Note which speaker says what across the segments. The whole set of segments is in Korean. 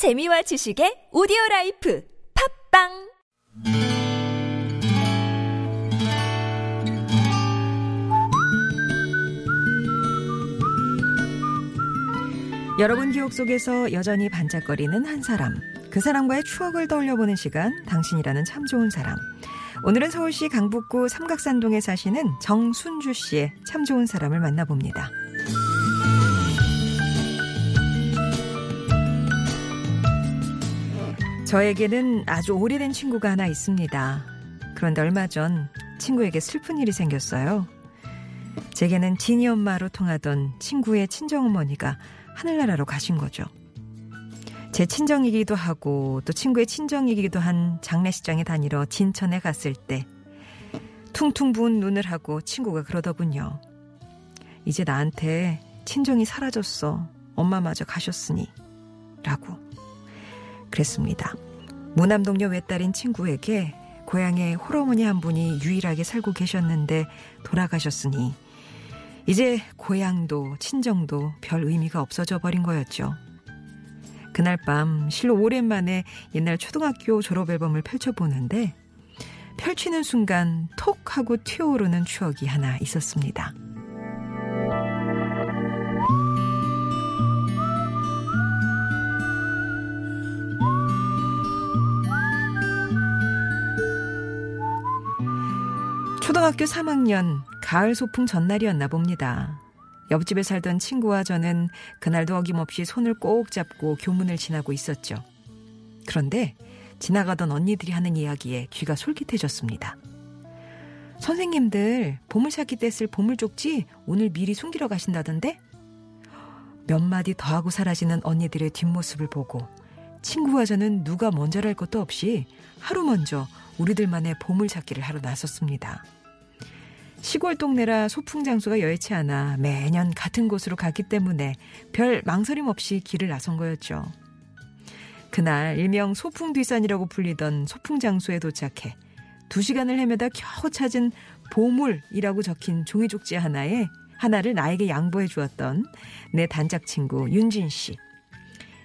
Speaker 1: 재미와 지식의 오디오 라이프 팟빵
Speaker 2: 여러분 기억 속에서 여전히 반짝거리는 한 사람. 그 사람과의 추억을 떠올려보는 시간, 당신이라는 참 좋은 사람. 오늘은 서울시 강북구 삼각산동에 사시는 정순주 씨의 참 좋은 사람을 만나봅니다. 저에게는 아주 오래된 친구가 하나 있습니다. 그런데 얼마 전 친구에게 슬픈 일이 생겼어요. 제게는 진이 엄마로 통하던 친구의 친정어머니가 하늘나라로 가신 거죠. 제 친정이기도 하고 또 친구의 친정이기도 한 장례식장에 다니러 진천에 갔을 때 퉁퉁 부은 눈을 하고 친구가 그러더군요. 이제 나한테 친정이 사라졌어. 엄마마저 가셨으니. 라고. 그랬습니다. 무남동녀 외딸인 친구에게 고향에 홀어머니 한 분이 유일하게 살고 계셨는데 돌아가셨으니 이제 고향도 친정도 별 의미가 없어져 버린 거였죠. 그날 밤 실로 오랜만에 옛날 초등학교 졸업 앨범을 펼쳐보는데 펼치는 순간 톡 하고 튀어오르는 추억이 하나 있었습니다. 초등학교 3학년 가을 소풍 전날이었나 봅니다. 옆집에 살던 친구와 저는 그날도 어김없이 손을 꼭 잡고 교문을 지나고 있었죠. 그런데 지나가던 언니들이 하는 이야기에 귀가 솔깃해졌습니다. 선생님들 보물찾기 때 쓸 보물쪽지 오늘 미리 숨기러 가신다던데? 몇 마디 더 하고 사라지는 언니들의 뒷모습을 보고 친구와 저는 누가 먼저랄 것도 없이 하루 먼저 우리들만의 보물찾기를 하러 나섰습니다. 시골 동네라 소풍 장소가 여의치 않아 매년 같은 곳으로 갔기 때문에 별 망설임 없이 길을 나선 거였죠. 그날 일명 소풍 뒷산이라고 불리던 소풍 장소에 도착해 두 시간을 헤매다 겨우 찾은 보물이라고 적힌 종이 쪽지 하나에 하나를 나에게 양보해 주었던 내 단짝 친구 윤진 씨.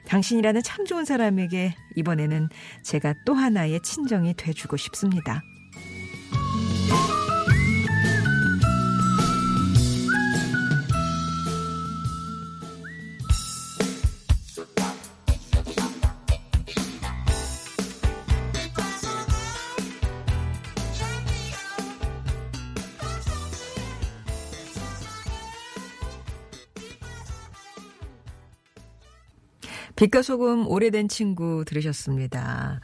Speaker 2: 당신이라는 참 좋은 사람에게 이번에는 제가 또 하나의 친정이 돼주고 싶습니다. 빛과 소금 오래된 친구 들으셨습니다.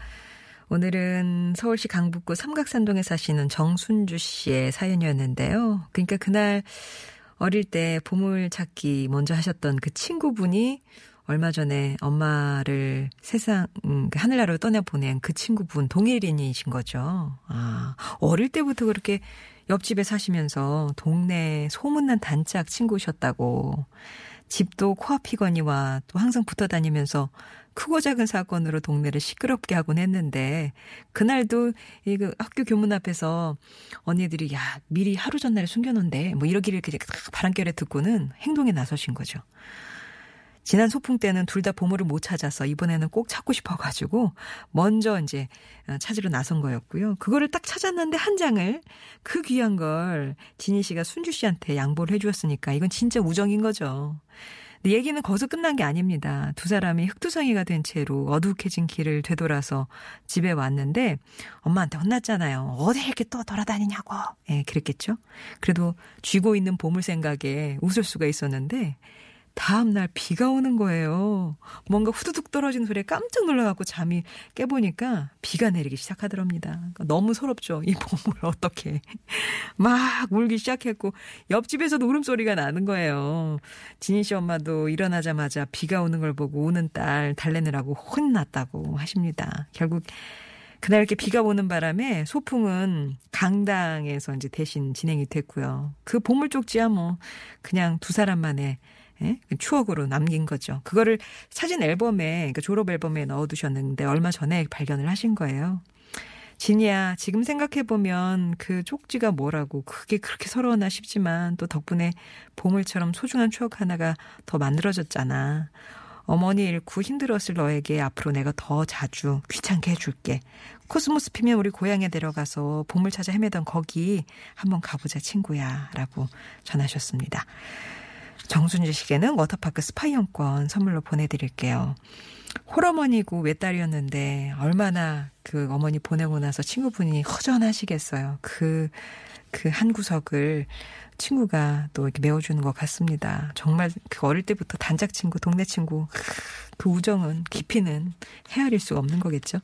Speaker 2: 오늘은 서울시 강북구 삼각산동에 사시는 정순주 씨의 사연이었는데요. 그러니까 그날 어릴 때 보물 찾기 먼저 하셨던 그 친구분이 얼마 전에 엄마를 세상 음, 그 하늘나라로 떠나 보낸 그 친구분 동일인이신 거죠. 아, 어릴 때부터 그렇게 옆집에 사시면서 동네 소문난 단짝 친구셨다고 집도 코앞이거니와 또 항상 붙어 다니면서 크고 작은 사건으로 동네를 시끄럽게 하곤 했는데 그날도 이 그 학교 교문 앞에서 언니들이 야 미리 하루 전날에 숨겨놓은데 뭐 이러기를 이렇게 바람결에 듣고는 행동에 나서신 거죠. 지난 소풍 때는 둘 다 보물을 못 찾아서 이번에는 꼭 찾고 싶어가지고 먼저 이제 어, 찾으러 나선 거였고요. 그거를 딱 찾았는데 한 장을 그 귀한 걸 진희 씨가 순주 씨한테 양보를 해주었으니까 이건 진짜 우정인 거죠. 근데 얘기는 거기서 끝난 게 아닙니다. 두 사람이 흑두성이가 된 채로 어둑해진 길을 되돌아서 집에 왔는데 엄마한테 혼났잖아요. 어디 이렇게 또 돌아다니냐고. 예, 네, 그랬겠죠. 그래도 쥐고 있는 보물 생각에 웃을 수가 있었는데 다음날 비가 오는 거예요. 뭔가 후두둑 떨어진 소리에 깜짝 놀라갖고 잠이 깨보니까 비가 내리기 시작하더랍니다. 그러니까 너무 서럽죠. 이 봄을 어떻게. 막 울기 시작했고, 옆집에서도 울음소리가 나는 거예요. 진희 씨 엄마도 일어나자마자 비가 오는 걸 보고 우는 딸 달래느라고 혼났다고 하십니다. 결국 그날 이렇게 비가 오는 바람에 소풍은 강당에서 이제 대신 진행이 됐고요. 그 보물 쪽지야 뭐 그냥 두 사람만의 예? 추억으로 남긴 거죠. 그거를 사진 앨범에, 그러니까 졸업 앨범에 넣어두셨는데 얼마 전에 발견을 하신 거예요. 진이야, 지금 생각해보면 그 쪽지가 뭐라고 그게 그렇게 서러웠나 싶지만 또 덕분에 보물처럼 소중한 추억 하나가 더 만들어졌잖아. 어머니 잃고 힘들었을 너에게 앞으로 내가 더 자주 귀찮게 해줄게. 코스모스 피면 우리 고향에 내려가서 보물 찾아 헤매던 거기 한번 가보자 친구야 라고 전하셨습니다. 정순주 씨께는 워터파크 스파이용권 선물로 보내드릴게요. 홀어머니고 외딸이었는데 얼마나 그 어머니 보내고 나서 친구분이 허전하시겠어요. 그, 그 한 구석을 친구가 또 이렇게 메워주는 것 같습니다. 정말 그 어릴 때부터 단짝 친구, 동네 친구, 그 우정은, 깊이는 헤아릴 수가 없는 거겠죠.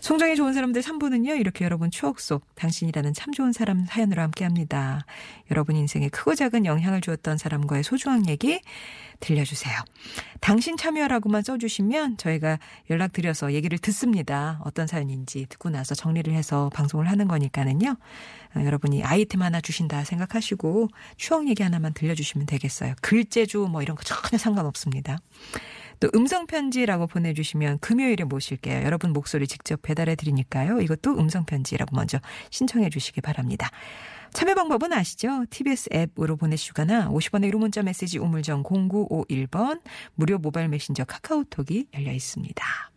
Speaker 2: 송정이 좋은 사람들 3부는요, 이렇게 여러분 추억 속 당신이라는 참 좋은 사람 사연으로 함께 합니다. 여러분 인생에 크고 작은 영향을 주었던 사람과의 소중한 얘기 들려주세요. 당신 참여라고만 써주시면 저희가 연락드려서 얘기를 듣습니다. 어떤 사연 인지 듣고 나서 정리를 해서 방송을 하는 거니까는요. 어, 여러분이 아이템 하나 주신다 생각하시고 추억 얘기 하나만 들려주시면 되겠어요. 글재주 뭐 이런 거 전혀 상관없습니다. 또 음성편지라고 보내주시면 금요일에 모실게요. 여러분 목소리 직접 배달해 드리니까요. 이것도 음성편지라고 먼저 신청해 주시기 바랍니다. 참여 방법은 아시죠? TBS 앱으로 보내시거나 50원의 1호 문자 메시지 우물정 0951번 무료 모바일 메신저 카카오톡이 열려 있습니다.